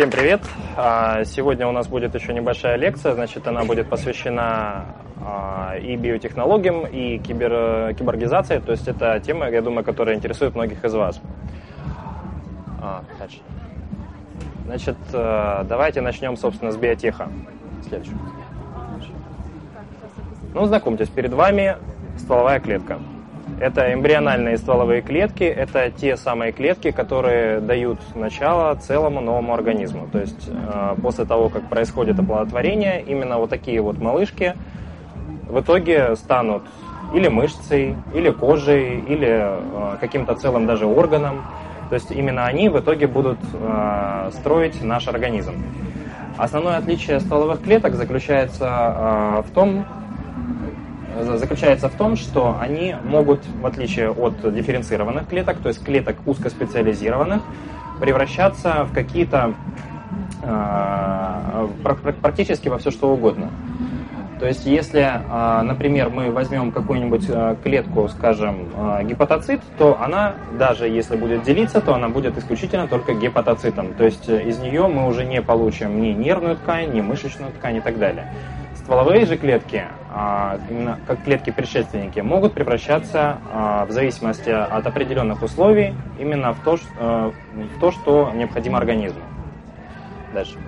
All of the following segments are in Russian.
Всем привет! А, сегодня у нас будет еще небольшая лекция, значит, она будет посвящена а, и биотехнологиям, и кибер, киборгизации, то есть это тема, я думаю, которая интересует многих из вас. А, дальше. Значит, давайте начнем, собственно, с биотеха. Следующий. Ну, знакомьтесь, перед вами стволовая клетка. Это эмбриональные стволовые клетки, это те самые клетки, которые дают начало целому новому организму. То есть э, после того, как происходит оплодотворение, именно вот такие вот малышки в итоге станут или мышцей, или кожей, или э, каким-то целым даже органом. То есть именно они в итоге будут э, строить наш организм. Основное отличие стволовых клеток заключается в том, заключается в том, что они могут, в отличие от дифференцированных клеток, то есть клеток узкоспециализированных, превращаться в какие-то э, практически во все что угодно. То есть, если, э, например, мы возьмем какую-нибудь э, клетку, скажем, гепатоцит, то она, даже если будет делиться, то она будет исключительно только гепатоцитом. То есть, из нее мы уже не получим ни нервную ткань, ни мышечную ткань и так далее. Стволовые же клетки, а, как клетки-предшественники, могут превращаться а, в зависимости от определенных условий именно в то, э, в то что необходимо организму. Дальше.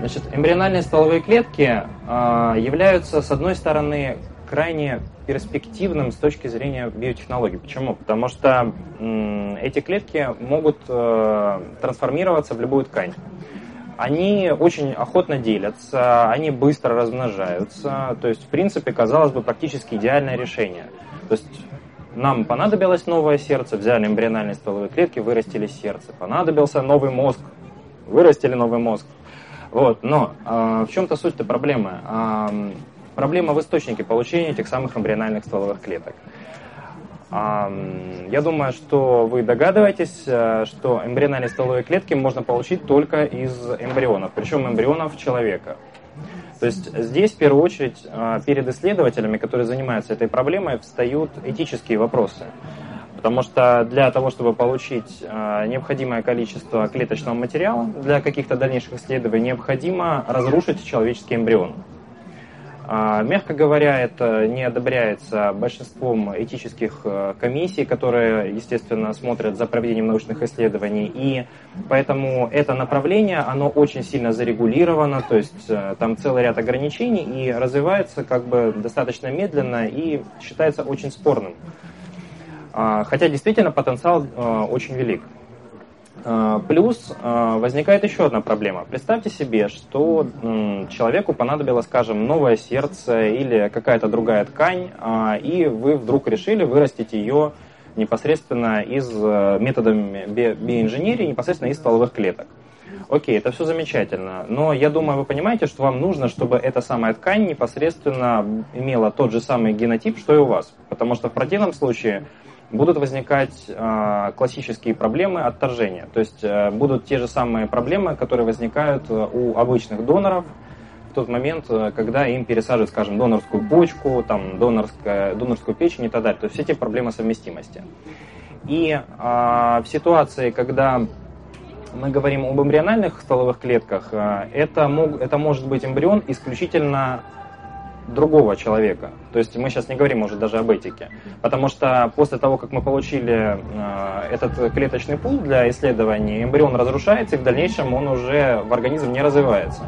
Значит, эмбриональные стволовые клетки а, являются, с одной стороны, крайне перспективным с точки зрения биотехнологий. Почему? Потому что эти клетки могут э, трансформироваться в любую ткань они очень охотно делятся, они быстро размножаются. То есть, в принципе, казалось бы, практически идеальное решение. То есть, нам понадобилось новое сердце, взяли эмбриональные стволовые клетки, вырастили сердце. Понадобился новый мозг, вырастили новый мозг. Вот, но э, в чем-то суть-то проблемы? Э, проблема в источнике получения этих самых эмбриональных стволовых клеток. Я думаю, что вы догадываетесь, э, что эмбриональные стволовые клетки можно получить только из эмбрионов, причем эмбрионов человека. То есть здесь, в первую очередь, э, перед исследователями, которые занимаются этой проблемой, встают этические вопросы. Потому что для того, чтобы получить э, необходимое количество клеточного материала для каких-то дальнейших исследований, необходимо разрушить человеческий эмбрион. А, мягко говоря, это не одобряется большинством этических э, комиссий, которые, естественно, смотрят за проведением научных исследований. И поэтому это направление, оно очень сильно зарегулировано, то есть э, там целый ряд ограничений и развивается как бы достаточно медленно и считается очень спорным. А, хотя действительно потенциал э, очень велик. А, плюс а, возникает еще одна проблема. Представьте себе, что человеку понадобилось, скажем, новое сердце или какая-то другая ткань, а, и вы вдруг решили вырастить ее непосредственно из э, методами биоинженерии, непосредственно из стволовых клеток. Окей, это все замечательно, но я думаю, вы понимаете, что вам нужно, чтобы эта самая ткань непосредственно имела тот же самый генотип, что и у вас. Потому что в противном случае будут возникать э, классические проблемы отторжения. То есть э, будут те же самые проблемы, которые возникают э, у обычных доноров в тот момент, э, когда им пересаживают, скажем, донорскую почку, там, донорскую печень и так далее. То есть все эти проблемы совместимости. И э, в ситуации, когда мы говорим об эмбриональных стволовых клетках, это, мог, это может быть эмбрион исключительно другого человека. То есть мы сейчас не говорим уже даже об этике. Потому что после того, как мы получили э, этот клеточный пул для исследований, эмбрион разрушается, и в дальнейшем он уже в организм не развивается.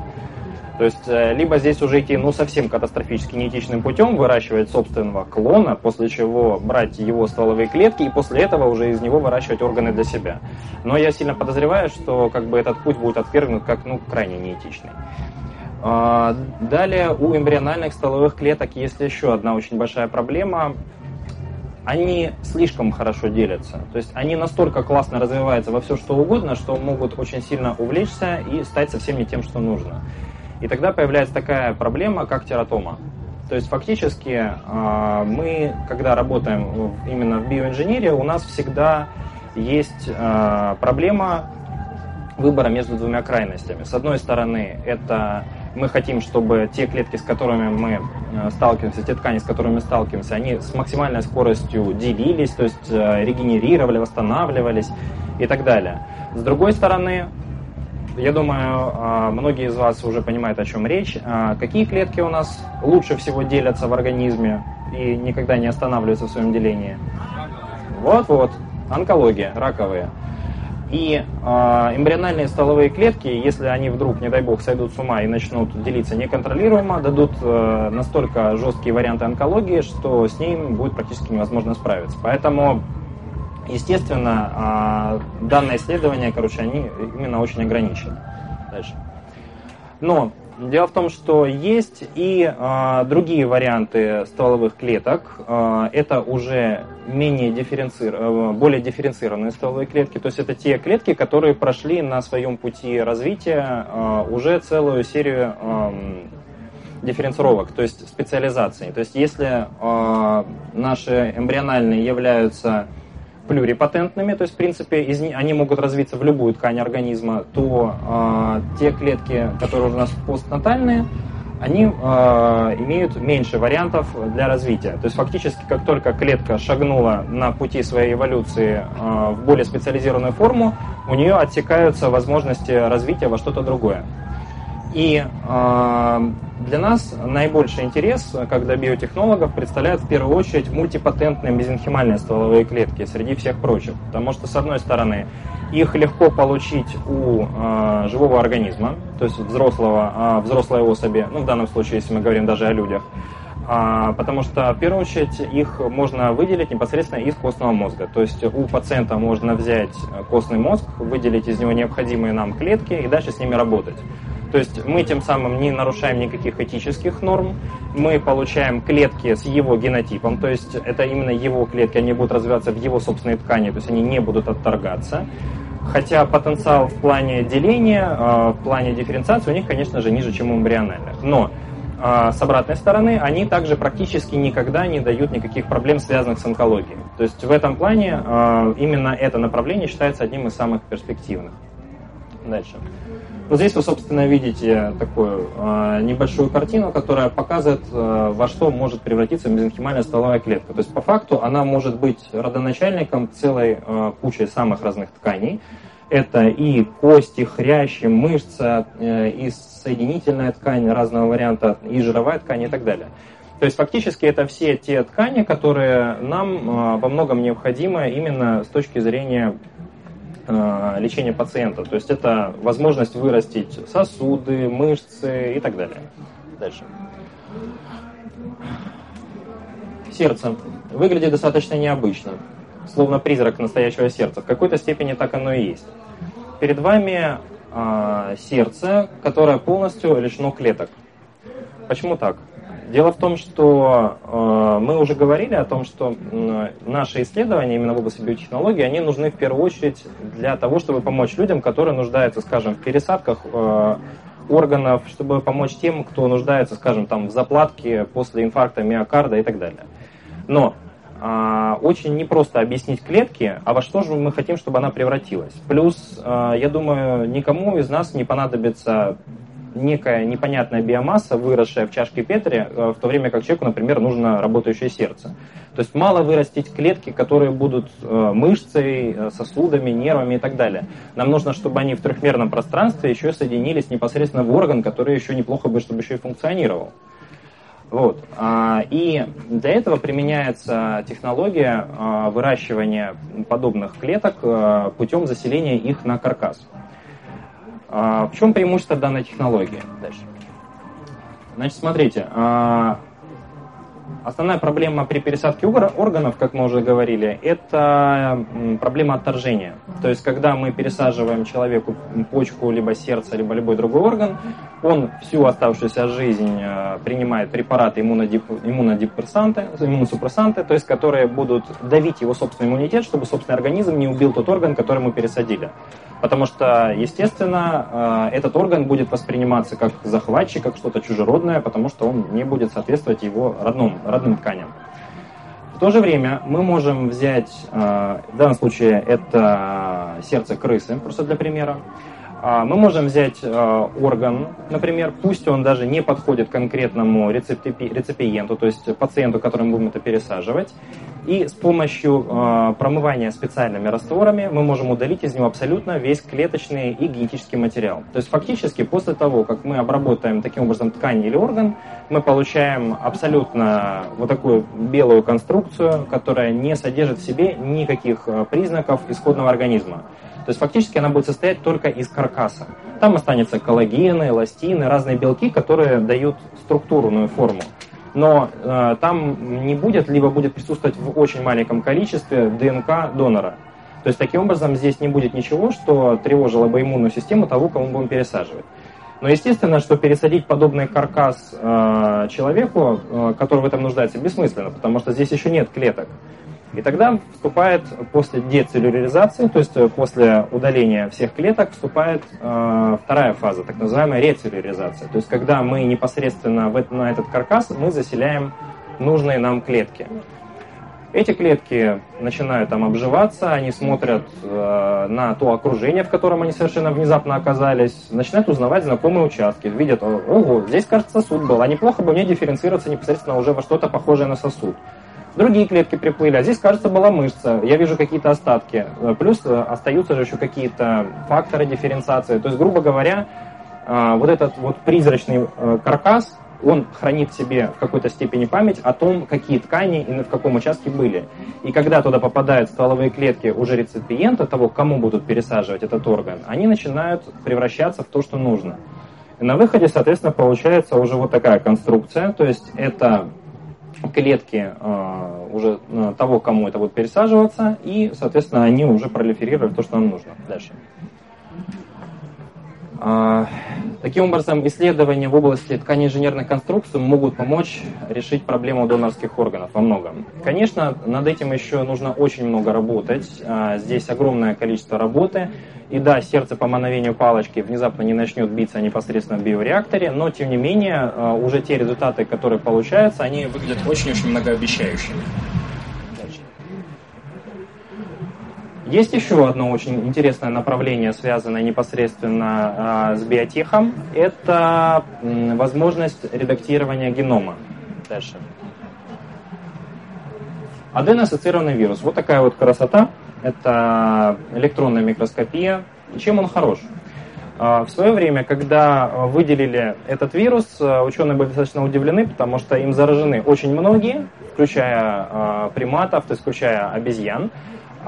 То есть э, либо здесь уже идти ну, совсем катастрофически неэтичным путем, выращивать собственного клона, после чего брать его стволовые клетки и после этого уже из него выращивать органы для себя. Но я сильно подозреваю, что как бы этот путь будет отвергнут как ну, крайне неэтичный. А, далее у эмбриональных стволовых клеток есть еще одна очень большая проблема. Они слишком хорошо делятся. То есть они настолько классно развиваются во все что угодно, что могут очень сильно увлечься и стать совсем не тем, что нужно. И тогда появляется такая проблема, как тератома. То есть фактически а, мы, когда работаем именно в биоинженерии, у нас всегда есть а, проблема выбора между двумя крайностями. С одной стороны, это мы хотим, чтобы те клетки, с которыми мы э, сталкиваемся, те ткани, с которыми мы сталкиваемся, они с максимальной скоростью делились, то есть э, регенерировали, восстанавливались и так далее. С другой стороны, я думаю, а, многие из вас уже понимают, о чем речь. Какие клетки у нас лучше всего делятся в организме и никогда не останавливаются в своем делении? Вот-вот, онкология, раковые. И э, эмбриональные стволовые клетки, если они вдруг, не дай бог, сойдут с ума и начнут делиться неконтролируемо, дадут э, настолько жесткие варианты онкологии, что с ним будет практически невозможно справиться. Поэтому, естественно, э, данное исследование, короче, они именно очень ограничены. Дальше. Но Дело в том, что есть и э, другие варианты стволовых клеток. Э, это уже менее дифференци... Э, более дифференцированные стволовые клетки. То есть это те клетки, которые прошли на своем пути развития э, уже целую серию э, дифференцировок, то есть специализаций. То есть если э, наши эмбриональные являются плюрипатентными, то есть, в принципе, из, они могут развиться в любую ткань организма, то э, те клетки, которые у нас постнатальные, они э, имеют меньше вариантов для развития. То есть фактически, как только клетка шагнула на пути своей эволюции э, в более специализированную форму, у нее отсекаются возможности развития во что-то другое. И э, для нас наибольший интерес, как для биотехнологов, представляют в первую очередь мультипатентные мезенхимальные стволовые клетки среди всех прочих. Потому что, с одной стороны, их легко получить у э, живого организма, то есть взрослого, э, взрослой особи, ну, в данном случае, если мы говорим даже о людях, потому что, в первую очередь, их можно выделить непосредственно из костного мозга. То есть у пациента можно взять костный мозг, выделить из него необходимые нам клетки и дальше с ними работать. То есть мы тем самым не нарушаем никаких этических норм, мы получаем клетки с его генотипом, то есть это именно его клетки, они будут развиваться в его собственной ткани, то есть они не будут отторгаться. Хотя потенциал в плане деления, а, в плане дифференциации у них, конечно же, ниже, чем у эмбриональных. Но а, с обратной стороны, они также практически никогда не дают никаких проблем, связанных с онкологией. То есть в этом плане а, именно это направление считается одним из самых перспективных. Дальше. Вот здесь вы, собственно, видите такую э, небольшую картину, которая показывает, э, во что может превратиться мезенхимальная стволовая клетка. То есть, по факту, она может быть родоначальником целой э, кучи самых разных тканей. Это и кости, хрящи, мышца, э, и соединительная ткань разного варианта, и жировая ткань и так далее. То есть фактически это все те ткани, которые нам во многом необходимы именно с точки зрения Э, лечения пациента. То есть это возможность вырастить сосуды, мышцы и так далее. Дальше. Сердце выглядит достаточно необычно, словно призрак настоящего сердца. В какой-то степени так оно и есть. Перед вами э, сердце, которое полностью лишено клеток. Почему так? Дело в том, что э, мы уже говорили о том, что э, наши исследования именно в области биотехнологии, они нужны в первую очередь для того, чтобы помочь людям, которые нуждаются, скажем, в пересадках э, органов, чтобы помочь тем, кто нуждается, скажем, там, в заплатке после инфаркта миокарда и так далее. Но очень непросто объяснить клетки, а во что же мы хотим, чтобы она превратилась. Плюс, э, я думаю, никому из нас не понадобится некая непонятная биомасса, выросшая в чашке Петри, э, в то время как человеку, например, нужно работающее сердце. То есть мало вырастить клетки, которые будут мышцей, сосудами, нервами и так далее. Нам нужно, чтобы они в трехмерном пространстве еще соединились непосредственно в орган, который еще неплохо бы, чтобы еще и функционировал. Вот. А, и для этого применяется технология выращивания подобных клеток путем заселения их на каркас. А, в чем преимущество данной технологии? Дальше. Значит, смотрите, а, основная проблема при пересадке органов, как мы уже говорили, это проблема отторжения. То есть, когда мы пересаживаем человеку почку, либо сердце, либо любой другой орган, он всю оставшуюся жизнь а, принимает препараты иммунодепрессанты, иммуносупрессанты, то есть, которые будут давить его собственный иммунитет, чтобы собственный организм не убил тот орган, который мы пересадили. Потому что, естественно, э, этот орган будет восприниматься как захватчик, как что-то чужеродное, потому что он не будет соответствовать его родным, родным тканям. В то же время мы можем взять, э, в данном случае это сердце крысы, просто для примера, мы можем взять э, орган, например, пусть он даже не подходит конкретному реципиенту, то есть пациенту, которому будем это пересаживать, И с помощью э, промывания специальными растворами мы можем удалить из него абсолютно весь клеточный и генетический материал. То есть фактически после того, как мы обработаем таким образом ткань или орган, мы получаем абсолютно вот такую белую конструкцию, которая не содержит в себе никаких признаков исходного организма. То есть фактически она будет состоять только из каркаса. Там останется коллагены, эластины, разные белки, которые дают структурную форму но э, там не будет, либо будет присутствовать в очень маленьком количестве ДНК донора. То есть таким образом здесь не будет ничего, что тревожило бы иммунную систему того, кому будем пересаживать. Но естественно, что пересадить подобный каркас э, человеку, э, который в этом нуждается, бессмысленно, потому что здесь еще нет клеток. И тогда вступает после децеллюляризации, то есть э, после удаления всех клеток, вступает э, вторая фаза, так называемая рецеллюляризация. То есть когда мы непосредственно в это, на этот каркас мы заселяем нужные нам клетки. Эти клетки начинают там обживаться, они смотрят э, на то окружение, в котором они совершенно внезапно оказались, начинают узнавать знакомые участки, видят, ого, здесь, кажется, сосуд был, а неплохо бы мне дифференцироваться непосредственно уже во что-то похожее на сосуд. Другие клетки приплыли, а здесь, кажется, была мышца. Я вижу какие-то остатки. Э, плюс э, остаются же еще какие-то факторы дифференциации. То есть, грубо говоря, э, вот этот вот призрачный каркас, он хранит в себе в какой-то степени память о том, какие ткани и в каком участке были. И когда туда попадают стволовые клетки уже реципиента, того, кому будут пересаживать этот орган, они начинают превращаться в то, что нужно. И на выходе, соответственно, получается уже вот такая конструкция, то есть это клетки э, уже э, того, кому это будет пересаживаться, и, соответственно, они уже пролиферировали то, что нам нужно. Дальше. А, таким образом, исследования в области тканеинженерных конструкций могут помочь решить проблему донорских органов во многом. Конечно, над этим еще нужно очень много работать. А, здесь огромное количество работы. И да, сердце по мановению палочки внезапно не начнет биться непосредственно в биореакторе, но тем не менее а, уже те результаты, которые получаются, они выглядят очень-очень многообещающими. Есть еще одно очень интересное направление, связанное непосредственно э, с биотехом. Это возможность редактирования генома. Дальше. Аденоассоциированный вирус. Вот такая вот красота. Это электронная микроскопия. Чем он хорош? В свое время, когда выделили этот вирус, ученые были достаточно удивлены, потому что им заражены очень многие, включая приматов, то есть включая обезьян.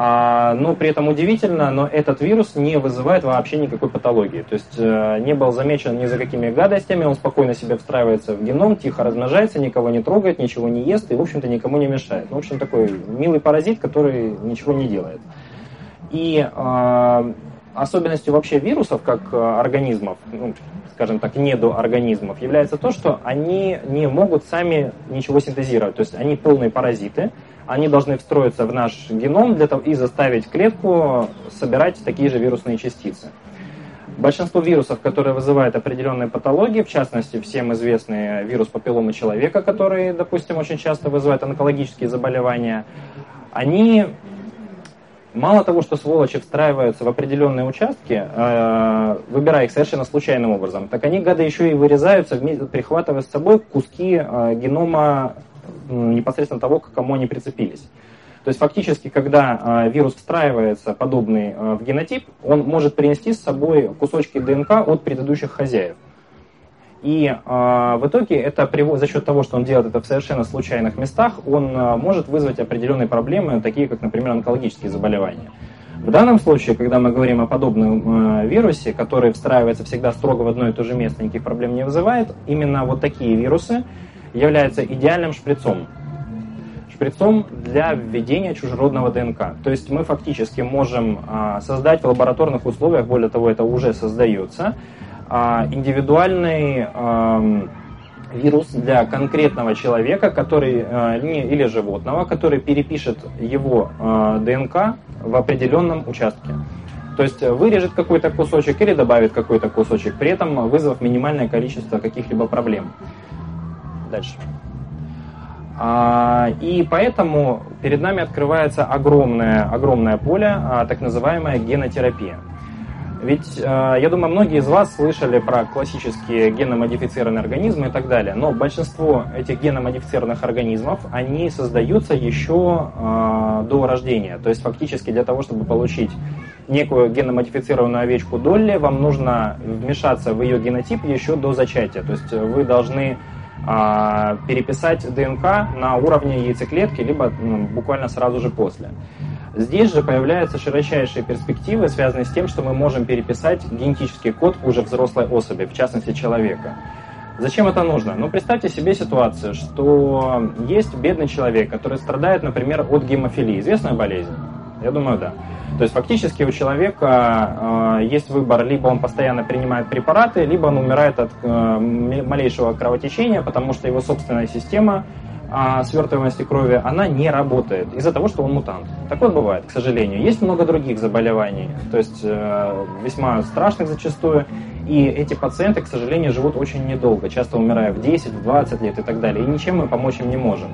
А, но при этом удивительно, но этот вирус не вызывает вообще никакой патологии. То есть э, не был замечен ни за какими гадостями, он спокойно себе встраивается в геном, тихо размножается, никого не трогает, ничего не ест и, в общем-то, никому не мешает. Ну, в общем, такой милый паразит, который ничего не делает. И э, особенностью вообще вирусов, как э, организмов, ну, скажем так, недоорганизмов, является то, что они не могут сами ничего синтезировать. То есть они полные паразиты, они должны встроиться в наш геном для того, и заставить клетку собирать такие же вирусные частицы. Большинство вирусов, которые вызывают определенные патологии, в частности, всем известный вирус папилломы человека, который, допустим, очень часто вызывает онкологические заболевания, они мало того, что сволочи встраиваются в определенные участки, э, выбирая их совершенно случайным образом, так они, гады, еще и вырезаются, прихватывая с собой куски э, генома непосредственно того, к кому они прицепились. То есть фактически, когда э, вирус встраивается подобный э, в генотип, он может принести с собой кусочки ДНК от предыдущих хозяев. И э, в итоге это за счет того, что он делает это в совершенно случайных местах, он э, может вызвать определенные проблемы, такие как, например, онкологические заболевания. В данном случае, когда мы говорим о подобном э, вирусе, который встраивается всегда строго в одно и то же место, никаких проблем не вызывает, именно вот такие вирусы является идеальным шприцом. Шприцом для введения чужеродного ДНК. То есть мы фактически можем а, создать в лабораторных условиях, более того, это уже создается, а, индивидуальный вирус для конкретного человека, который а, или животного, который перепишет его ДНК в определенном участке. То есть вырежет какой-то кусочек или добавит какой-то кусочек, при этом вызвав минимальное количество каких-либо проблем. Дальше. А, и поэтому перед нами открывается огромное, огромное поле, а, так называемая генотерапия. Ведь, э, я думаю, многие из вас слышали про классические геномодифицированные организмы и так далее, но большинство этих геномодифицированных организмов, они создаются еще до рождения. То есть фактически для того, чтобы получить некую геномодифицированную овечку Долли, вам нужно вмешаться в ее генотип еще до зачатия. То есть вы должны э, переписать ДНК на уровне яйцеклетки, либо ну, буквально сразу же после. Здесь же появляются широчайшие перспективы, связанные с тем, что мы можем переписать генетический код уже взрослой особи, в частности человека. Зачем это нужно? Ну, представьте себе ситуацию, что есть бедный человек, который страдает, например, от гемофилии. Известная болезнь? Я думаю, да. То есть фактически у человека э, есть выбор, либо он постоянно принимает препараты, либо он умирает от э, малейшего кровотечения, потому что его собственная система а, свертываемости крови, она не работает из-за того, что он мутант. Такое бывает, к сожалению. Есть много других заболеваний, то есть э, весьма страшных зачастую, и эти пациенты, к сожалению, живут очень недолго, часто умирая в 10, в 20 лет и так далее, и ничем мы помочь им не можем.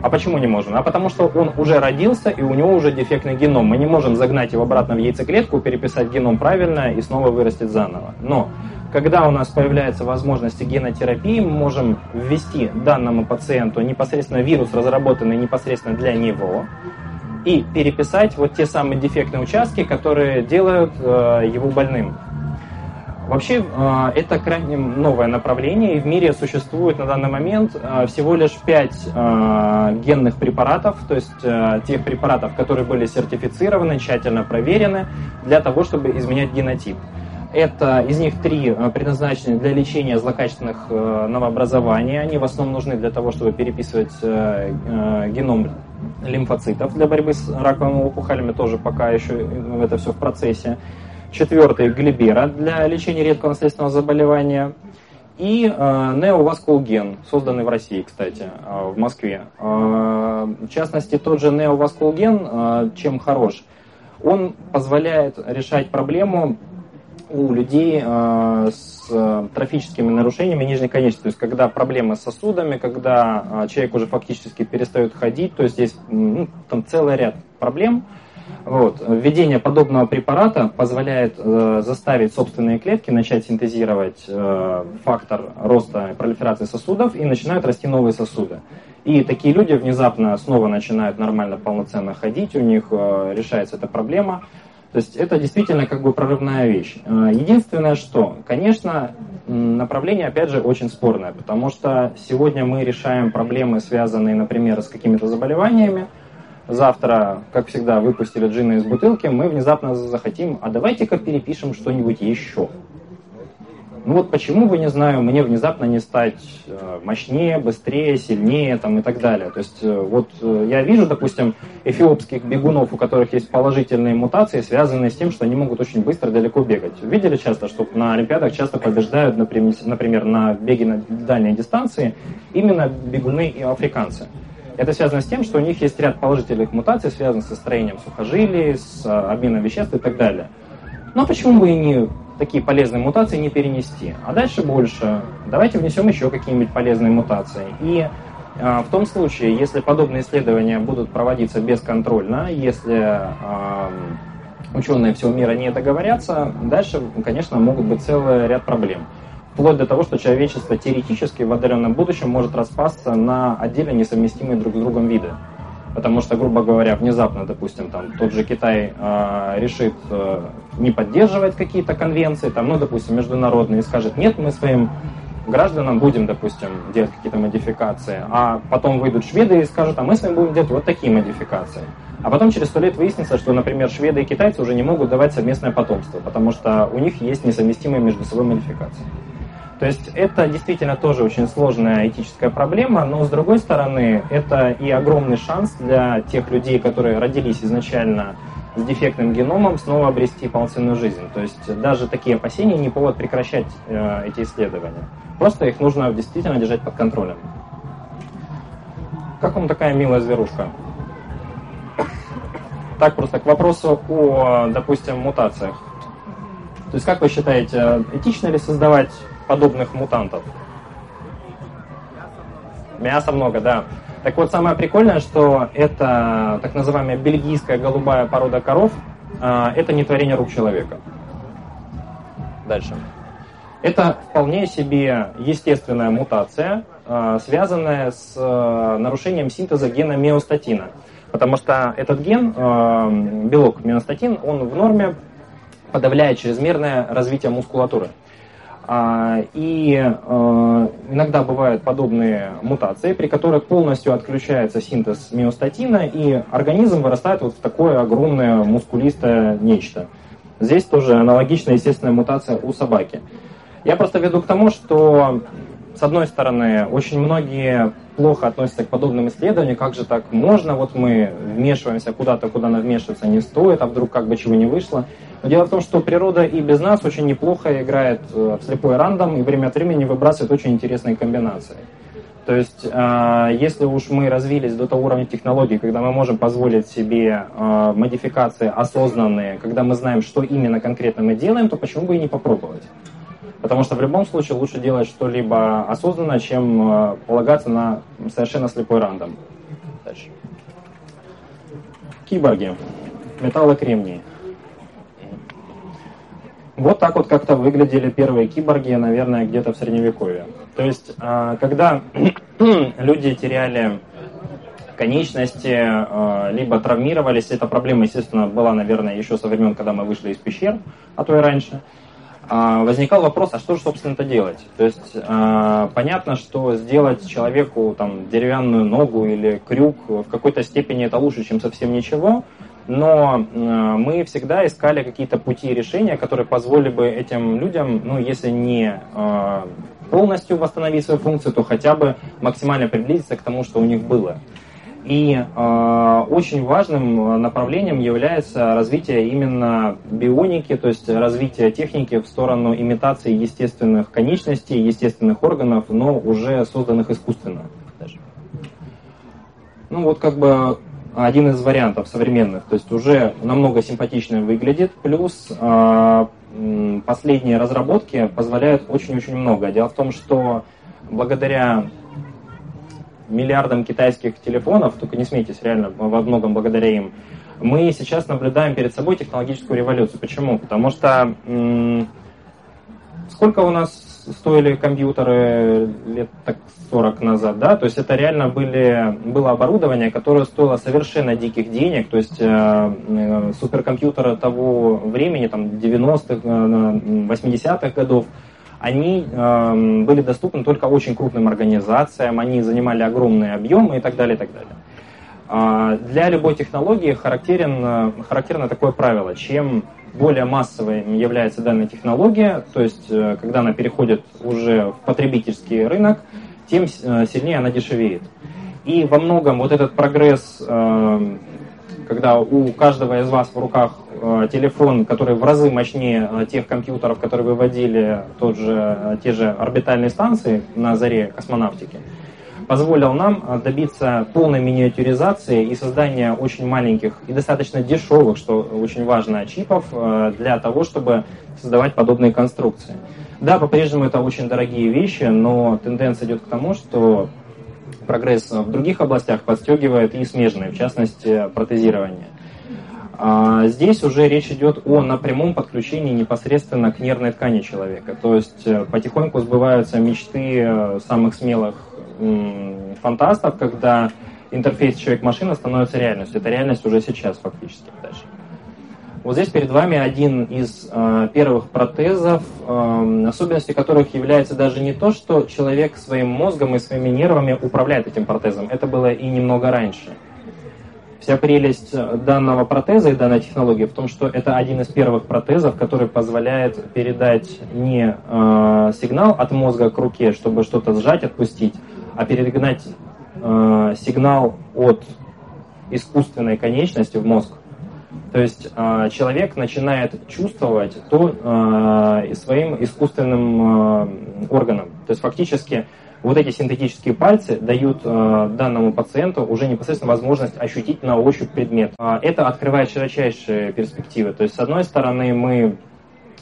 А, почему не можем? А потому что он уже родился, и у него уже дефектный геном. Мы не можем загнать его обратно в яйцеклетку, переписать геном правильно и снова вырастить заново. Но когда у нас появляется возможность генотерапии, мы можем ввести данному пациенту непосредственно вирус, разработанный непосредственно для него, и переписать вот те самые дефектные участки, которые делают э, его больным. Вообще, э, это крайне новое направление, и в мире существует на данный момент э, всего лишь 5 э, генных препаратов, то есть э, тех препаратов, которые были сертифицированы, тщательно проверены для того, чтобы изменять генотип. Это из них три э, предназначены для лечения злокачественных э, новообразований. Они в основном нужны для того, чтобы переписывать э, геном лимфоцитов для борьбы с раковыми опухолями. Тоже пока еще это все в процессе. Четвертый – глибера для лечения редкого наследственного заболевания. И э, неоваскулген, созданный в России, кстати, э, в Москве. Э, в частности, тот же неоваскулген, э, чем хорош, он позволяет решать проблему у людей э, с э, трофическими нарушениями нижней конечности, то есть когда проблемы с сосудами, когда э, человек уже фактически перестает ходить, то есть есть ну, там целый ряд проблем. Вот. Введение подобного препарата позволяет э, заставить собственные клетки начать синтезировать э, фактор роста и пролиферации сосудов и начинают расти новые сосуды. И такие люди внезапно снова начинают нормально, полноценно ходить, у них э, решается эта проблема. То есть это действительно как бы прорывная вещь. Э, единственное, что, конечно, направление, опять же, очень спорное, потому что сегодня мы решаем проблемы, связанные, например, с какими-то заболеваниями, завтра, как всегда, выпустили джина из бутылки, мы внезапно захотим, а давайте-ка перепишем что-нибудь еще. Ну вот почему бы, не знаю, мне внезапно не стать э, мощнее, быстрее, сильнее там, и так далее. То есть э, вот э, я вижу, допустим, эфиопских бегунов, у которых есть положительные мутации, связанные с тем, что они могут очень быстро далеко бегать. Видели часто, что на Олимпиадах часто побеждают, например, на беге на дальней дистанции именно бегуны и африканцы. Это связано с тем, что у них есть ряд положительных мутаций, связанных со строением сухожилий, с обменом веществ и так далее. Но почему бы и не такие полезные мутации не перенести. А дальше больше. Давайте внесем еще какие-нибудь полезные мутации. И э, в том случае, если подобные исследования будут проводиться бесконтрольно, если э, ученые всего мира не договорятся, дальше, конечно, могут быть целый ряд проблем. Вплоть до того, что человечество теоретически в отдаленном будущем может распасться на отдельно несовместимые друг с другом виды потому что, грубо говоря, внезапно, допустим, там тот же Китай э, решит э, не поддерживать какие-то конвенции, там, ну, допустим, международные, и скажет, нет, мы своим гражданам будем, допустим, делать какие-то модификации, а потом выйдут шведы и скажут, а мы с вами будем делать вот такие модификации. А потом через сто лет выяснится, что, например, шведы и китайцы уже не могут давать совместное потомство, потому что у них есть несовместимые между собой модификации. То есть это действительно тоже очень сложная этическая проблема, но с другой стороны, это и огромный шанс для тех людей, которые родились изначально с дефектным геномом, снова обрести полноценную жизнь. То есть даже такие опасения не повод прекращать э, эти исследования. Просто их нужно действительно держать под контролем. Как вам такая милая зверушка? Так просто к вопросу о, допустим, мутациях. То есть как вы считаете, этично ли создавать подобных мутантов. Мяса много, да. Так вот, самое прикольное, что это так называемая бельгийская голубая порода коров, а, это не творение рук человека. Дальше. Это вполне себе естественная мутация, а, связанная с а, нарушением синтеза гена миостатина. Потому что этот ген, белок миостатин, он в норме подавляет чрезмерное развитие мускулатуры. И иногда бывают подобные мутации, при которых полностью отключается синтез миостатина, и организм вырастает вот в такое огромное мускулистое нечто. Здесь тоже аналогичная естественная мутация у собаки. Я просто веду к тому, что, с одной стороны, очень многие плохо относятся к подобным исследованиям, как же так можно, вот мы вмешиваемся куда-то, куда нам вмешиваться не стоит, а вдруг как бы чего не вышло. Но дело в том, что природа и без нас очень неплохо играет э, в слепой рандом и время от времени выбрасывает очень интересные комбинации. То есть, э, если уж мы развились до того уровня технологий, когда мы можем позволить себе э, модификации осознанные, когда мы знаем, что именно конкретно мы делаем, то почему бы и не попробовать? Потому что в любом случае лучше делать что-либо осознанно, чем э, полагаться на совершенно слепой рандом. Дальше. Киборги. Металлокремний. Вот так вот как-то выглядели первые киборги, наверное, где-то в Средневековье. То есть, э, когда люди теряли конечности, э, либо травмировались, эта проблема, естественно, была, наверное, еще со времен, когда мы вышли из пещер, а то и раньше – возникал вопрос, а что же, собственно, это делать? То есть а, понятно, что сделать человеку там, деревянную ногу или крюк в какой-то степени это лучше, чем совсем ничего, но а, мы всегда искали какие-то пути решения, которые позволили бы этим людям, ну, если не полностью восстановить свою функцию, то хотя бы максимально приблизиться к тому, что у них было. И э, очень важным направлением является развитие именно бионики, то есть развитие техники в сторону имитации естественных конечностей, естественных органов, но уже созданных искусственно. Даже. Ну вот как бы один из вариантов современных, то есть уже намного симпатичнее выглядит, плюс э, последние разработки позволяют очень-очень много. Дело в том, что благодаря миллиардам китайских телефонов, только не смейтесь, реально, во многом благодаря им, мы сейчас наблюдаем перед собой технологическую революцию. Почему? Потому что м- сколько у нас стоили компьютеры лет так 40 назад, да, то есть это реально были, было оборудование, которое стоило совершенно диких денег, то есть э, э суперкомпьютеры того времени, там 90-х, э, 80-х годов, они э, были доступны только очень крупным организациям, они занимали огромные объемы и так далее, и так далее. Э, для любой технологии характерен, характерно такое правило. Чем более массовой является данная технология, то есть э, когда она переходит уже в потребительский рынок, тем э, сильнее она дешевеет. И во многом вот этот прогресс, э, когда у каждого из вас в руках Э, телефон, который в разы мощнее э, тех компьютеров, которые выводили тот же, э, те же орбитальные станции на заре космонавтики, позволил нам добиться полной миниатюризации и создания очень маленьких и достаточно дешевых, что очень важно, чипов для того, чтобы создавать подобные конструкции. Да, по-прежнему это очень дорогие вещи, но тенденция идет к тому, что прогресс в других областях подстегивает и смежные, в частности, протезирование. А здесь уже речь идет о напрямом подключении непосредственно к нервной ткани человека. То есть э, потихоньку сбываются мечты э, самых смелых фантастов, когда интерфейс человек-машина становится реальностью. Это реальность уже сейчас фактически дальше. Вот здесь перед вами один из э, первых протезов, э, особенностью которых является даже не то, что человек своим мозгом и своими нервами управляет этим протезом. Это было и немного раньше. Вся прелесть данного протеза и данной технологии в том, что это один из первых протезов, который позволяет передать не э, сигнал от мозга к руке, чтобы что-то сжать, отпустить, а перегнать э, сигнал от искусственной конечности в мозг. То есть э, человек начинает чувствовать то э, своим искусственным э, органом. То есть фактически вот эти синтетические пальцы дают э, данному пациенту уже непосредственно возможность ощутить на ощупь предмет. Э, это открывает широчайшие перспективы. То есть, с одной стороны, мы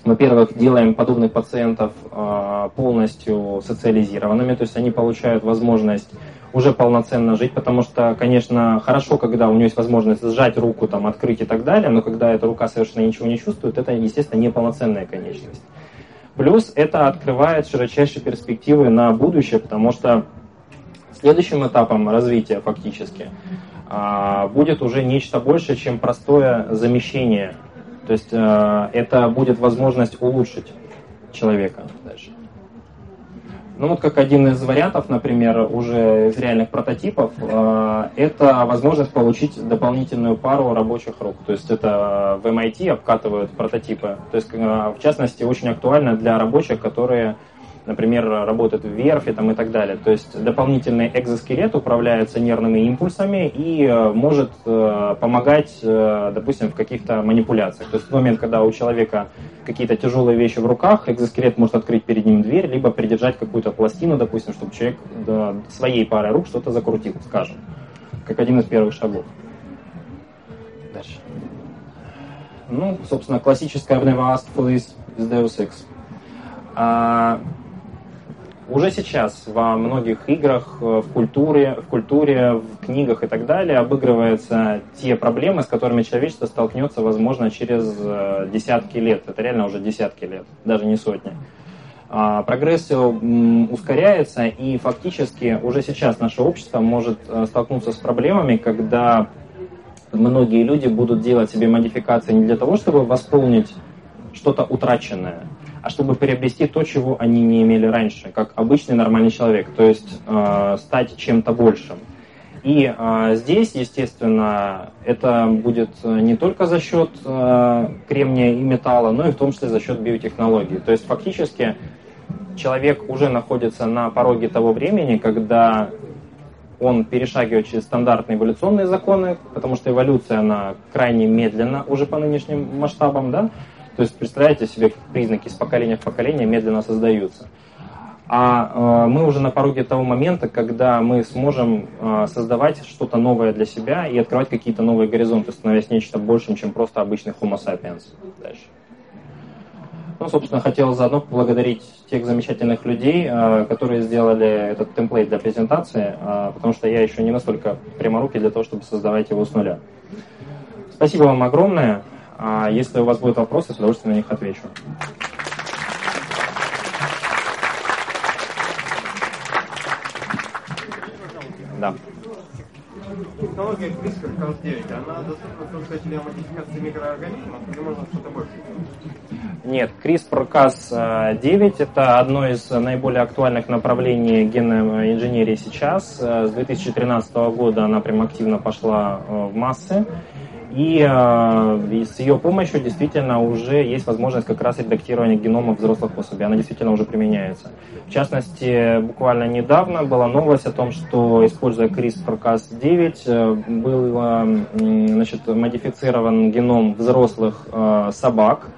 во-первых, делаем подобных пациентов э, полностью социализированными, то есть они получают возможность уже полноценно жить, потому что, конечно, хорошо, когда у него есть возможность сжать руку, там, открыть и так далее, но когда эта рука совершенно ничего не чувствует, это, естественно, не полноценная конечность. Плюс это открывает широчайшие перспективы на будущее, потому что следующим этапом развития фактически а, будет уже нечто большее, чем простое замещение. То есть а, это будет возможность улучшить человека дальше. Ну вот как один из вариантов, например, уже из реальных прототипов, а, это возможность получить дополнительную пару рабочих рук. То есть это в MIT обкатывают прототипы. То есть в частности очень актуально для рабочих, которые например, работает в верфи там, и так далее. То есть дополнительный экзоскелет управляется нервными импульсами и э, может э, помогать, э, допустим, в каких-то манипуляциях. То есть в момент, когда у человека какие-то тяжелые вещи в руках, экзоскелет может открыть перед ним дверь, либо придержать какую-то пластину, допустим, чтобы человек своей парой рук что-то закрутил, скажем, как один из первых шагов. Дальше. Ну, собственно, классическая I've never asked for this is Deus Ex. А, уже сейчас во многих играх, э, в культуре, в культуре, в книгах и так далее обыгрываются те проблемы, с которыми человечество столкнется, возможно, через э, десятки лет. Это реально уже десятки лет, даже не сотни. А, прогресс ускоряется, и фактически уже сейчас наше общество может э, столкнуться с проблемами, когда многие люди будут делать себе модификации не для того, чтобы восполнить что-то утраченное, а чтобы приобрести то, чего они не имели раньше, как обычный нормальный человек, то есть э, стать чем-то большим. И э, здесь, естественно, это будет не только за счет э, кремния и металла, но и в том числе за счет биотехнологий. То есть фактически человек уже находится на пороге того времени, когда он перешагивает через стандартные эволюционные законы, потому что эволюция, она крайне медленно уже по нынешним масштабам, да, то есть представляете себе, признаки с поколения в поколение медленно создаются. А э, мы уже на пороге того момента, когда мы сможем э, создавать что-то новое для себя и открывать какие-то новые горизонты, становясь нечто большим, чем просто обычный Homo sapiens. Дальше. Ну, собственно, хотел заодно поблагодарить тех замечательных людей, э, которые сделали этот темплейт для презентации, э, потому что я еще не настолько пряморукий для того, чтобы создавать его с нуля. Спасибо вам огромное. А если у вас будут вопросы, с удовольствием на них отвечу. Да. Технология CRISPR-Cas9, она доступна только для модификации микроорганизмов или можно что-то больше? Нет, CRISPR-Cas9 это одно из наиболее актуальных направлений генной инженерии сейчас. С 2013 года она прям активно пошла э, в массы. И, э, с ее помощью действительно уже есть возможность как раз редактирования генома взрослых особей. Она действительно уже применяется. В частности, буквально недавно была новость о том, что, используя CRISPR-Cas9, э, был э, значит, модифицирован геном взрослых собак,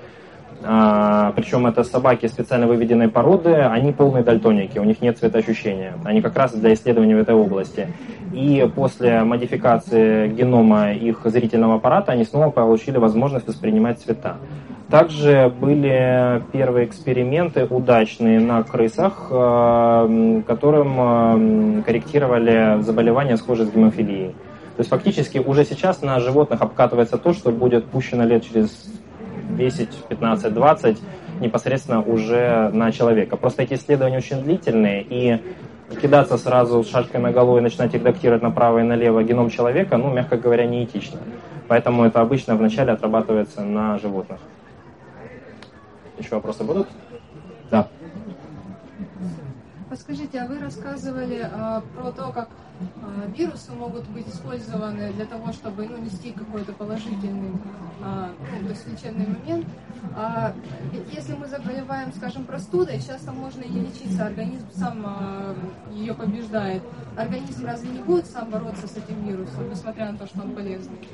причем это собаки специально выведенной породы, они полные дальтоники, у них нет цветоощущения. Они как раз для исследования в этой области. И после модификации генома их зрительного аппарата они снова получили возможность воспринимать цвета. Также были первые эксперименты удачные на крысах, а, которым а, корректировали заболевания, схожие с гемофилией. То есть фактически уже сейчас на животных обкатывается то, что будет пущено лет через 10, 15, 20 непосредственно уже на человека. Просто эти исследования очень длительные, и кидаться сразу с шашкой на голову и начинать редактировать направо и налево геном человека, ну, мягко говоря, неэтично. Поэтому это обычно вначале отрабатывается на животных. Еще вопросы будут? Да. Подскажите, а вы рассказывали а, про то, как а, вирусы могут быть использованы для того, чтобы ну, нести какой-то положительный, а, ну, то есть лечебный момент. А, ведь если мы заболеваем, скажем, простудой, часто можно и лечиться, организм сам а, ее побеждает. Организм разве не будет сам бороться с этим вирусом, несмотря на то, что он полезный?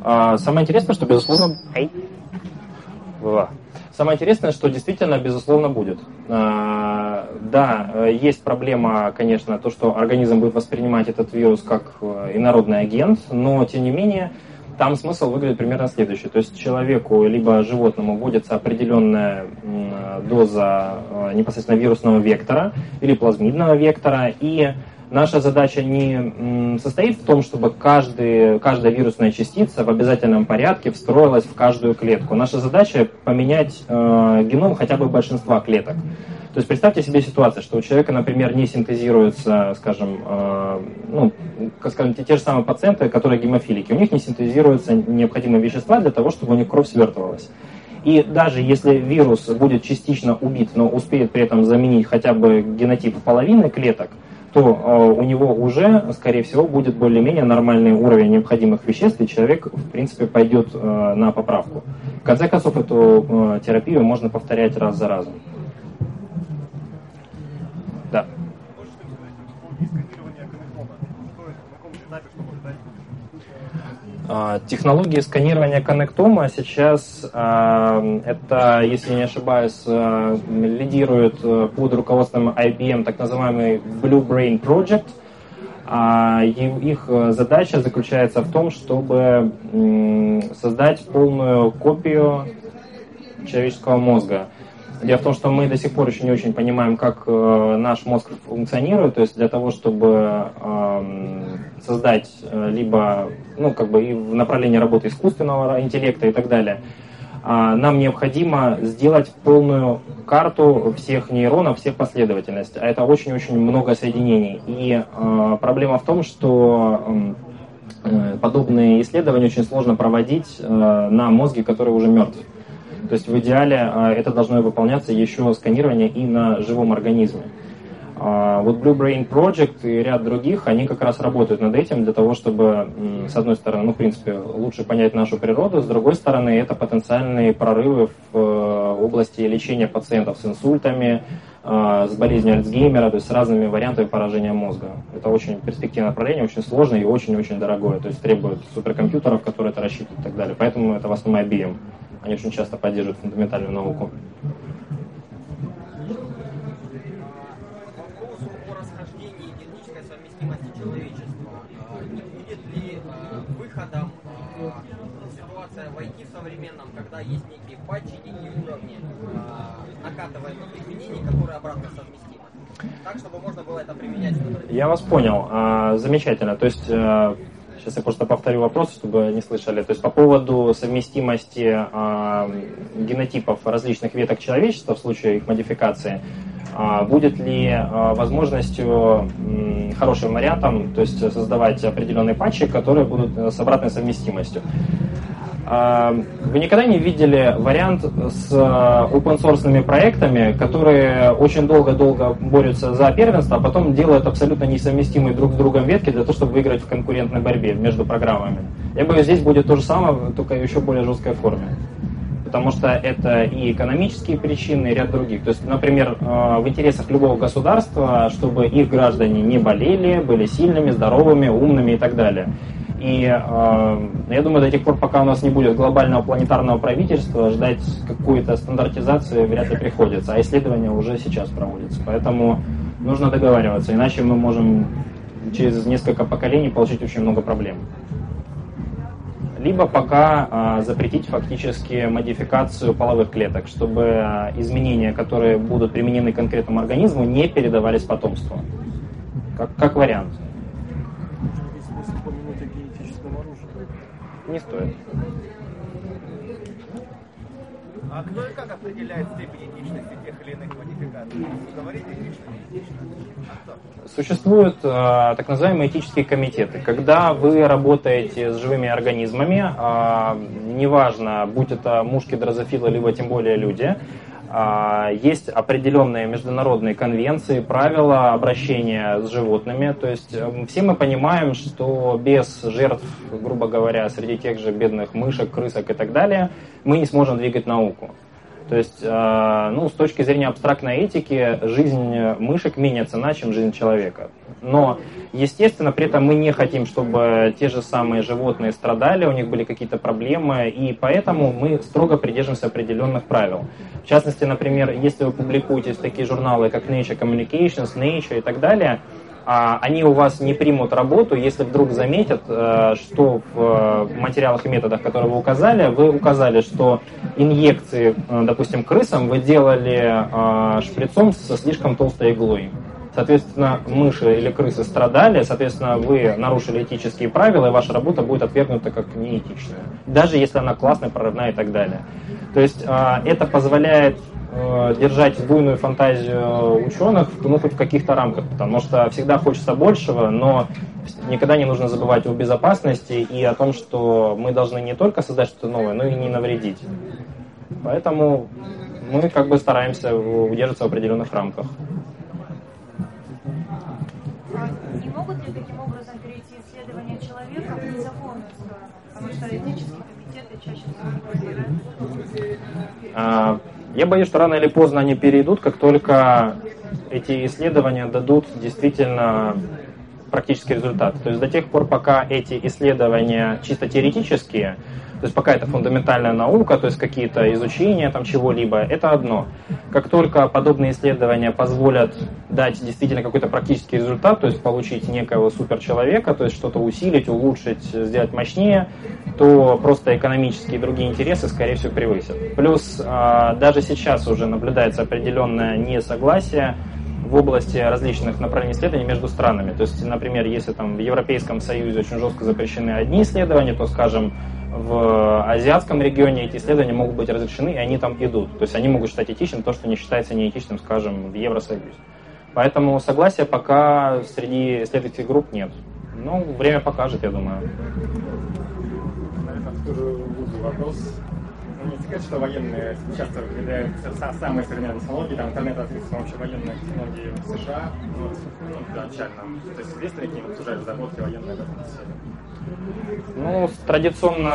А, самое интересное, что, безусловно... Самое интересное, что действительно, безусловно, будет. А, да, есть проблема, конечно, то, что организм будет воспринимать этот вирус как э, инородный агент, но, тем не менее, там смысл выглядит примерно следующий. То есть человеку либо животному вводится определенная доза э, непосредственно вирусного вектора или плазмидного вектора, и Наша задача не состоит в том, чтобы каждый, каждая вирусная частица в обязательном порядке встроилась в каждую клетку. Наша задача поменять э, геном хотя бы большинства клеток. То есть представьте себе ситуацию, что у человека, например, не синтезируется, скажем, э, ну, скажем, те, те же самые пациенты, которые гемофилики, у них не синтезируются необходимые вещества для того, чтобы у них кровь свертывалась. И даже если вирус будет частично убит, но успеет при этом заменить хотя бы генотип половины клеток, то э, у него уже, скорее всего, будет более-менее нормальный уровень необходимых веществ, и человек, в принципе, пойдет э, на поправку. В конце концов, эту э, терапию можно повторять раз за разом. Технологии сканирования коннектома сейчас, а, это, если не ошибаюсь, а, лидирует под руководством IBM так называемый Blue Brain Project. Их задача заключается в том, чтобы создать полную копию человеческого мозга. Дело в том, что мы до сих пор еще не очень понимаем, как э, наш мозг функционирует. То есть для того, чтобы э, создать э, либо ну, как бы и в направлении работы искусственного интеллекта и так далее, э, нам необходимо сделать полную карту всех нейронов, всех последовательностей. А это очень-очень много соединений. И э, проблема в том, что э, подобные исследования очень сложно проводить на мозге, который уже мертв. То есть в идеале а, это должно выполняться еще сканирование и на живом организме. А, вот Blue Brain Project и ряд других, они как раз работают над этим для того, чтобы, с одной стороны, ну, в принципе, лучше понять нашу природу, с другой стороны, это потенциальные прорывы в э, области лечения пациентов с инсультами, а, с болезнью Альцгеймера, то есть с разными вариантами поражения мозга. Это очень перспективное направление, очень сложное и очень-очень дорогое, то есть требует суперкомпьютеров, которые это рассчитывают и так далее. Поэтому это в основном IBM. Они очень часто поддерживают фундаментальную науку. ситуация в современном, когда есть некие патчи, некие уровни э, накатываемых изменений, которые обратно совместимы. Так, чтобы можно было это применять. Я вас понял. А, замечательно. То есть э, Сейчас я просто повторю вопрос, чтобы не слышали. То есть по поводу совместимости э, генотипов различных веток человечества в случае их модификации, э, будет ли э, возможностью э, хорошим вариантом, то есть создавать определенные патчи, которые будут с обратной совместимостью. Вы никогда не видели вариант с а, open source проектами, которые очень долго-долго борются за первенство, а потом делают абсолютно несовместимые друг с другом ветки для того, чтобы выиграть в конкурентной борьбе между программами? Я боюсь, здесь будет то же самое, только еще более жесткой форме. Потому что это и экономические причины, и ряд других. То есть, например, а, в интересах любого государства, чтобы их граждане не болели, были сильными, здоровыми, умными и так далее. И э, я думаю, до тех пор, пока у нас не будет глобального планетарного правительства, ждать какой-то стандартизации вряд ли приходится, а исследования уже сейчас проводятся. Поэтому нужно договариваться, иначе мы можем через несколько поколений получить очень много проблем. Либо пока э, запретить фактически модификацию половых клеток, чтобы изменения, которые будут применены конкретному организму, не передавались потомству. Как, как вариант. Не стоит. А кто и как определяет степень этичности тех или иных модификаций? Говорите этично, этично. А Существуют э, так называемые этические комитеты. Когда вы работаете с живыми организмами, э, неважно, будь это мушки, дрозофилы, либо тем более люди, есть определенные международные конвенции, правила обращения с животными. То есть все мы понимаем, что без жертв, грубо говоря, среди тех же бедных мышек, крысок и так далее, мы не сможем двигать науку. То есть, э, ну, с точки зрения абстрактной этики, жизнь мышек менее цена, чем жизнь человека. Но, естественно, при этом мы не хотим, чтобы те же самые животные страдали, у них были какие-то проблемы, и поэтому мы строго придерживаемся определенных правил. В частности, например, если вы публикуетесь в такие журналы, как Nature Communications, Nature и так далее, а они у вас не примут работу, если вдруг заметят, э, что в э, материалах и методах, которые вы указали, вы указали, что инъекции, э, допустим, крысам вы делали шприцом со слишком толстой иглой. Соответственно, мыши или крысы страдали, соответственно, вы нарушили этические правила, и ваша работа будет отвергнута как неэтичная. Даже если она классная, прорывная и так далее. То есть а, это позволяет э, держать буйную фантазию ученых ну, хоть в каких-то рамках, потому что всегда хочется большего, но никогда не нужно забывать о безопасности и о том, что мы должны не только создать что-то новое, но и не навредить. Поэтому мы как бы стараемся удерживаться в определенных рамках. Не могут ли таким образом перейти исследования человека в незаконную сторону? Потому что этические комитеты чаще всего а, Я боюсь, что рано или поздно они перейдут, как только эти исследования дадут действительно практический результат. То есть до тех пор, пока эти исследования чисто теоретические, то есть пока это фундаментальная наука, то есть какие-то изучения там чего-либо, это одно. Как только подобные исследования позволят дать действительно какой-то практический результат, то есть получить некого суперчеловека, то есть что-то усилить, улучшить, сделать мощнее, то просто экономические и другие интересы, скорее всего, превысят. Плюс а, даже сейчас уже наблюдается определенное несогласие в области различных направлений исследований между странами. То есть, например, если там в Европейском Союзе очень жестко запрещены одни исследования, то, скажем, в азиатском регионе эти исследования могут быть разрешены, и они там идут. То есть они могут считать этичным то, что не считается неэтичным, скажем, в Евросоюзе. Поэтому согласия пока среди исследовательских групп нет. Ну, время покажет, я думаю. Вопрос не секрет, что военные часто внедряют самые современные технологии, там интернет ответственно вообще военные технологии в США, ну, ну, первоначально. То есть известны какие уже разработки военные в этом ну, традиционно,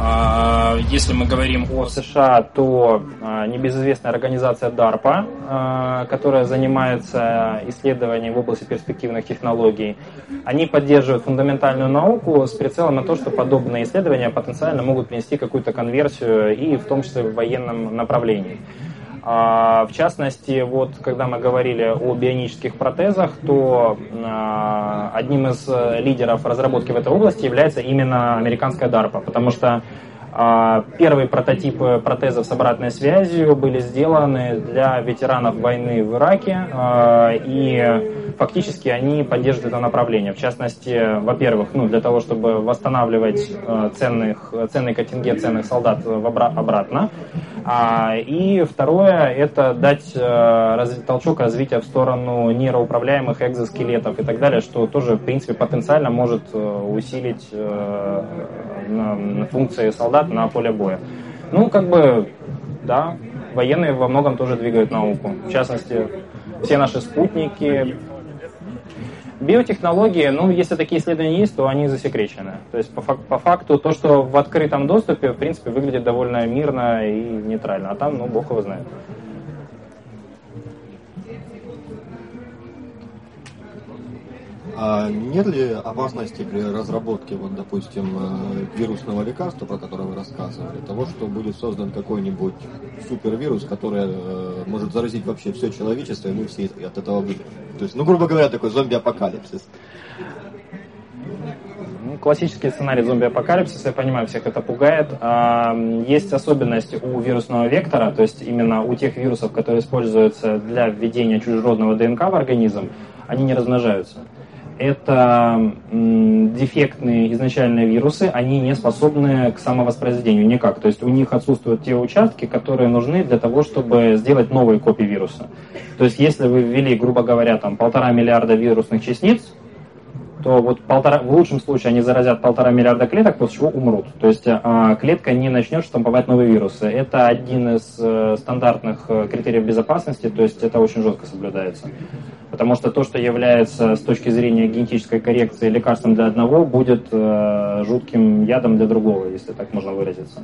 а, если мы говорим о США, то а, небезызвестная организация DARPA, а, которая занимается исследованием в области перспективных технологий, они поддерживают фундаментальную науку с прицелом на то, что подобные исследования потенциально могут принести какую-то конверсию и в том числе в военном направлении. А, в частности, вот когда мы говорили о бионических протезах, то а, одним из лидеров разработки в этой области является именно американская DARPA, потому что первые прототипы протезов с обратной связью были сделаны для ветеранов войны в Ираке, и фактически они поддерживают это направление. В частности, во-первых, ну, для того, чтобы восстанавливать ценных, ценный контингент ценных солдат обратно, а, и второе, это дать толчок развития в сторону нейроуправляемых экзоскелетов и так далее, что тоже, в принципе, потенциально может э, усилить э, функции солдат на поле боя. Ну, как бы, да, военные во многом тоже двигают науку. В частности, все наши спутники, Биотехнологии, ну, если такие исследования есть, то они засекречены. То есть, по, по факту, то, что в открытом доступе, в принципе, выглядит довольно мирно и нейтрально. А там, ну, бог его знает. А нет ли опасности при разработке, вот, допустим, э, вирусного лекарства, про которое вы рассказывали, того, что будет создан какой-нибудь супервирус, который э, может заразить вообще все человечество, и мы все от этого выйдем? То есть, ну, грубо говоря, такой зомби-апокалипсис. Ну, классический сценарий зомби-апокалипсиса, я понимаю, всех это пугает. А, есть особенность у вирусного вектора, то есть именно у тех вирусов, которые используются для введения чужеродного ДНК в организм, они не размножаются это дефектные изначальные вирусы, они не способны к самовоспроизведению никак. То есть у них отсутствуют те участки, которые нужны для того, чтобы сделать новые копии вируса. То есть если вы ввели, грубо говоря, там полтора миллиарда вирусных частиц, то вот полтора, в лучшем случае они заразят полтора миллиарда клеток, после чего умрут. То есть а, клетка не начнет штамповать новые вирусы. Это один из э, стандартных э, критериев безопасности, то есть это очень жестко соблюдается. Потому что то, что является с точки зрения генетической коррекции лекарством для одного, будет э, жутким ядом для другого, если так можно выразиться.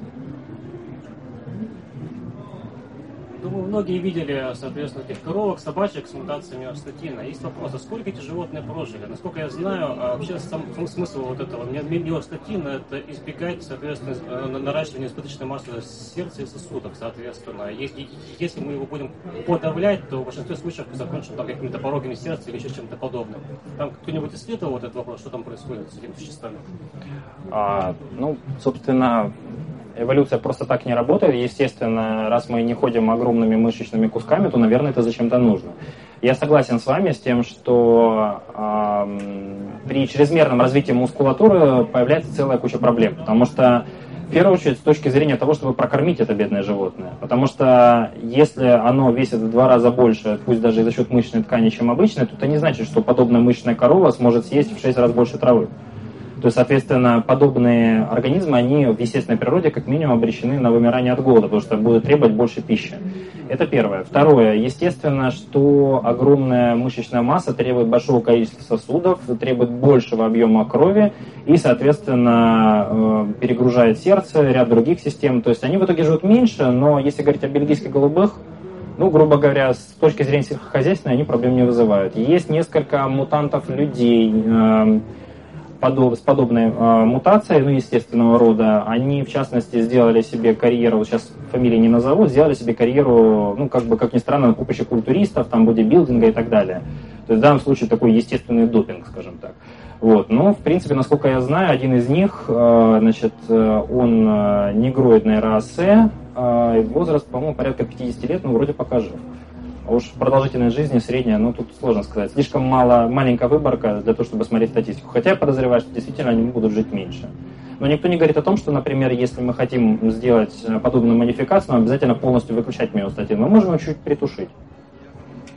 Думаю, многие видели, соответственно, этих коровок, собачек с мутациями астатина. Есть вопрос, а сколько эти животные прожили? Насколько я знаю, а вообще сам, сам смысл вот этого миостатина – это избегать, соответственно, э, наращивания избыточной массы сердца и сосудов, соответственно. Если, если мы его будем подавлять, то в большинстве случаев закончим там какими-то порогами сердца или еще чем-то подобным. Там кто-нибудь исследовал вот этот вопрос, что там происходит с этими существами? А, ну, собственно, эволюция просто так не работает. Естественно, раз мы не ходим огромными мышечными кусками, то, наверное, это зачем-то нужно. Я согласен с вами с тем, что э, при чрезмерном развитии мускулатуры появляется целая куча проблем, потому что в первую очередь с точки зрения того, чтобы прокормить это бедное животное. Потому что если оно весит в два раза больше, пусть даже за счет мышечной ткани, чем обычное, то это не значит, что подобная мышечная корова сможет съесть в шесть раз больше травы. То соответственно, подобные организмы, они в естественной природе как минимум обречены на вымирание от голода, потому что будут требовать больше пищи. Это первое. Второе. Естественно, что огромная мышечная масса требует большого количества сосудов, требует большего объема крови и, соответственно, э, перегружает сердце, ряд других систем. То есть они в итоге живут меньше, но если говорить о бельгийских голубых, ну, грубо говоря, с точки зрения сельскохозяйственной, они проблем не вызывают. Есть несколько мутантов людей, э, подоб, с подобной э, мутацией, ну, естественного рода, они, в частности, сделали себе карьеру, сейчас фамилии не назову, сделали себе карьеру, ну, как бы, как ни странно, на поприще культуристов, там, бодибилдинга и так далее. То есть в данном случае такой естественный допинг, скажем так. Вот. Но, в принципе, насколько я знаю, один из них, э, значит, э, он э, негроидный расе, э, возраст, по-моему, порядка 50 лет, но вроде пока жив. А уж продолжительность жизни средняя, ну тут сложно сказать. Слишком мало, маленькая выборка для того, чтобы смотреть статистику. Хотя я подозреваю, что действительно они будут жить меньше. Но никто не говорит о том, что, например, если мы хотим сделать э, подобную модификацию, нам обязательно полностью выключать миостатин. Мы можем его чуть притушить,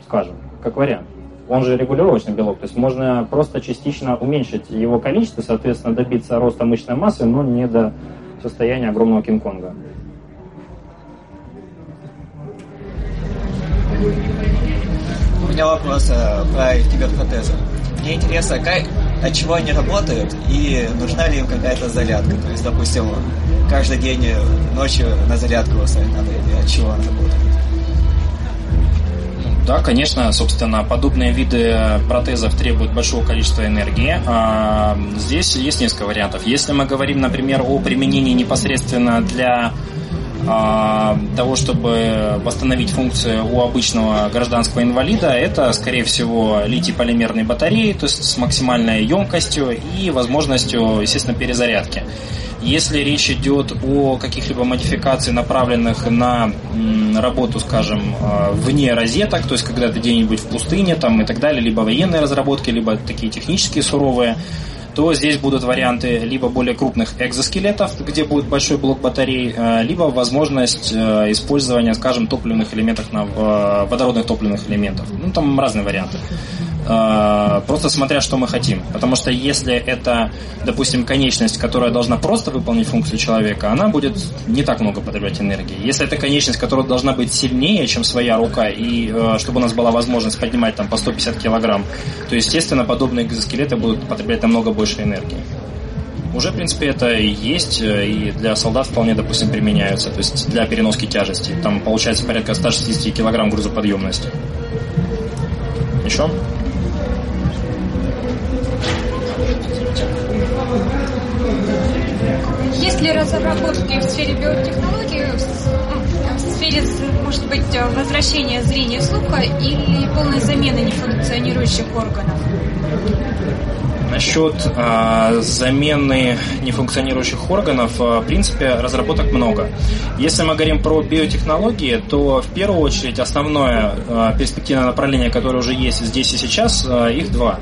скажем, как вариант. Он же регулировочный белок, то есть можно просто частично уменьшить его количество, соответственно, добиться роста мышечной массы, но не до состояния огромного Кинг-Конга. У меня вопрос э, про киберпротезы. Мне интересно, как, от чего они работают и нужна ли им какая-то зарядка. То есть, допустим, каждый день э, ночью на зарядку ставить надо или от чего она работает. Да, конечно, собственно, подобные виды протезов требуют большого количества энергии. А, здесь есть несколько вариантов. Если мы говорим, например, о применении непосредственно для того, чтобы восстановить функцию у обычного гражданского инвалида, это, скорее всего, литий-полимерные батареи, то есть с максимальной емкостью и возможностью, естественно, перезарядки. Если речь идет о каких-либо модификациях, направленных на работу, скажем, а, вне розеток, то есть когда ты где-нибудь в пустыне там, и так далее, либо военные разработки, либо такие технические суровые, то здесь будут варианты либо более крупных экзоскелетов, где будет большой блок батарей, э, либо возможность э, использования, скажем, топливных элементов, на водородных топливных элементов. Ну, там разные варианты. Э, просто смотря, что мы хотим. Потому что если это, допустим, конечность, которая должна просто выполнить функцию человека, она будет не так много потреблять энергии. Если это конечность, которая должна быть сильнее, чем своя рука, и э, чтобы у нас была возможность поднимать там по 150 килограмм, то, естественно, подобные экзоскелеты будут потреблять намного больше энергии. Уже, в принципе, это и есть, э, и для солдат вполне, допустим, применяются, то есть для переноски тяжести. Там получается порядка 160 килограмм грузоподъемности. Еще? Ли разработки в сфере биотехнологий, в сфере, может быть, возвращения зрения слуха или полной замены нефункционирующих органов? Насчет э, замены нефункционирующих органов, э, в принципе, разработок много. Если мы говорим про биотехнологии, то в первую очередь основное э, перспективное направление, которое уже есть здесь и сейчас, э, их два.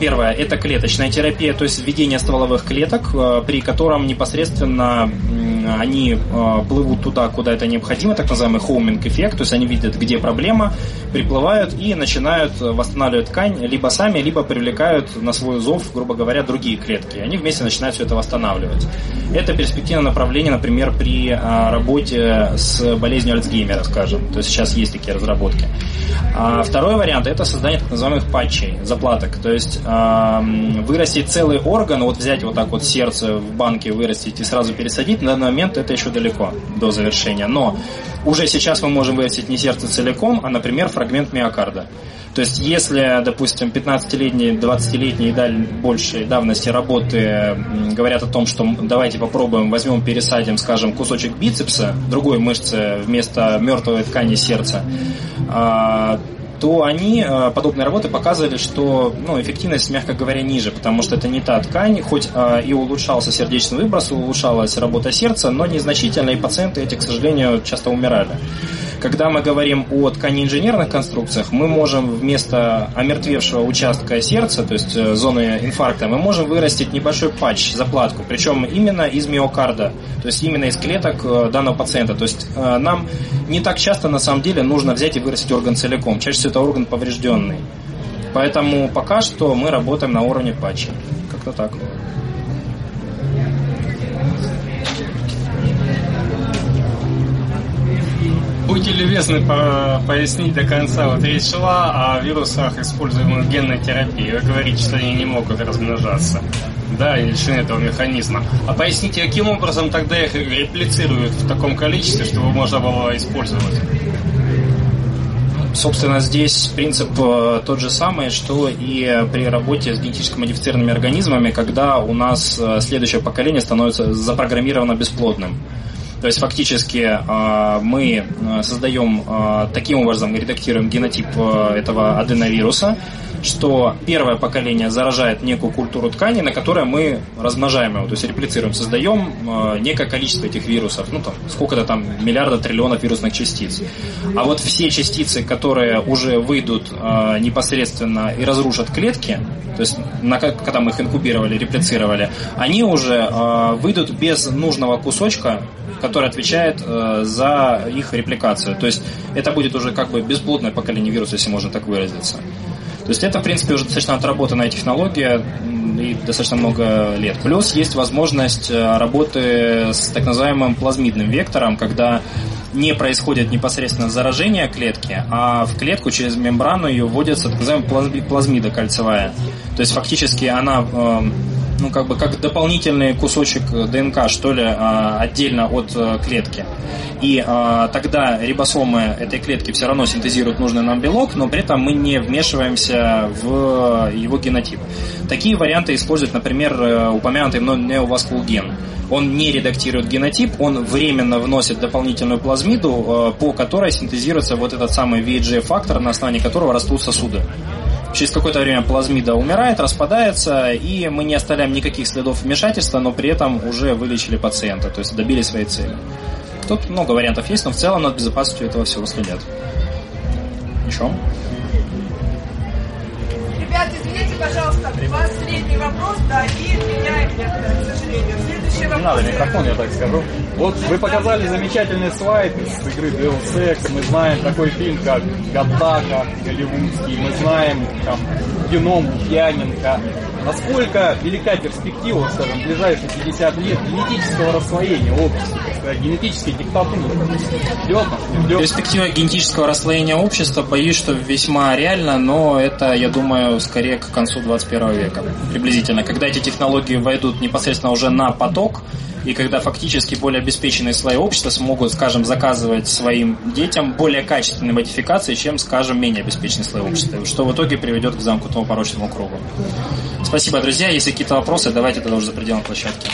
Первое – это клеточная терапия, то есть введение стволовых клеток, э, при котором непосредственно они э, плывут туда, куда это необходимо, так называемый хоуминг эффект, то есть они видят, где проблема, приплывают и начинают восстанавливать ткань либо сами, либо привлекают на свой зов грубо говоря, другие клетки. Они вместе начинают все это восстанавливать. Это перспективное направление, например, при работе с болезнью Альцгеймера, скажем. То есть сейчас есть такие разработки. А второй вариант – это создание так называемых патчей, заплаток. То есть вырастить целый орган, вот взять вот так вот сердце в банке, вырастить и сразу пересадить, на данный момент это еще далеко до завершения. Но уже сейчас мы можем вырастить не сердце целиком, а, например, фрагмент миокарда. То есть, если, допустим, 15-летние, 20-летние и далее большей давности работы говорят о том, что давайте попробуем, возьмем, пересадим, скажем, кусочек бицепса, другой мышцы вместо мертвой ткани сердца, а, то они, а, подобные работы, показывали, что ну, эффективность, мягко говоря, ниже, потому что это не та ткань, хоть а, и улучшался сердечный выброс, улучшалась работа сердца, но незначительно, и пациенты эти, к сожалению, часто умирали. Когда мы говорим о ткани инженерных конструкциях, мы можем вместо омертвевшего участка сердца, то есть э, зоны инфаркта, мы можем вырастить небольшой патч, заплатку, причем именно из миокарда, то есть именно из клеток э, данного пациента. То есть э, нам не так часто на самом деле нужно взять и вырастить орган целиком. Чаще всего это орган поврежденный. Поэтому пока что мы работаем на уровне патча. Как-то так. Будьте любезны по пояснить до конца. Вот речь шла о вирусах, используемых генной терапии. Вы говорите, что они не могут размножаться. Да, и лишены этого механизма. А поясните, каким образом тогда их реплицируют в таком количестве, чтобы можно было использовать? Собственно, здесь принцип э, тот же самый, что и при работе с генетически модифицированными организмами, когда у нас э, следующее поколение становится запрограммировано бесплодным. То есть фактически э, мы создаем таким образом, редактируем генотип этого аденовируса, что первое поколение заражает некую культуру ткани, на которой мы размножаем его, то есть реплицируем, создаем э, некое количество этих вирусов, ну там сколько-то там миллиарда триллионов вирусных частиц. А вот все частицы, которые уже выйдут э, непосредственно и разрушат клетки, то есть на, когда мы их инкубировали, реплицировали, они уже э, выйдут без нужного кусочка который отвечает за их репликацию. То есть это будет уже как бы бесплодное поколение вируса, если можно так выразиться. То есть это, в принципе, уже достаточно отработанная технология и достаточно много лет. Плюс есть возможность э, работы с так называемым плазмидным вектором, когда не происходит непосредственно заражение клетки, а в клетку через мембрану ее вводится так называемая плазмида кольцевая. То есть фактически она эм, ну, как бы как дополнительный кусочек ДНК, что ли, а, отдельно от э, клетки. И а, тогда рибосомы этой клетки все равно синтезируют нужный нам белок, но при этом мы не вмешиваемся в его генотип. Такие варианты используют, например, э, упомянутый мной неоваскулген. Он не редактирует генотип, он временно вносит дополнительную плазмиду, э, по которой синтезируется вот этот самый VHG-фактор, на основании которого растут сосуды. Через какое-то время плазмида умирает, распадается, и мы не оставляем никаких следов вмешательства, но при этом уже вылечили пациента, то есть добили своей цели. Тут много вариантов есть, но в целом над безопасностью этого всего следят. Еще? Ребят, извините, пожалуйста, последний вопрос, да, и некоторые, к сожалению. Не надо микрофон, я так скажу. Вот вы показали замечательный слайд из игры Deus Ex. Мы знаем такой фильм, как Гадака, голливудский. Мы знаем там Геном Лукьяненко. Насколько велика перспектива, скажем, в ближайшие 50 лет генетического расслоения общества, сказать, генетической диктатуры? Идет, идет. Перспектива генетического расслоения общества, боюсь, что весьма реально, но это, я думаю, скорее к концу 21 века, приблизительно. Когда эти технологии войдут непосредственно уже на поток, и когда фактически более обеспеченные слои общества смогут, скажем, заказывать своим детям более качественные модификации, чем, скажем, менее обеспеченные слои общества, что в итоге приведет к замкнутому порочному кругу. Спасибо, друзья. Если какие-то вопросы, давайте тогда уже за пределами площадки.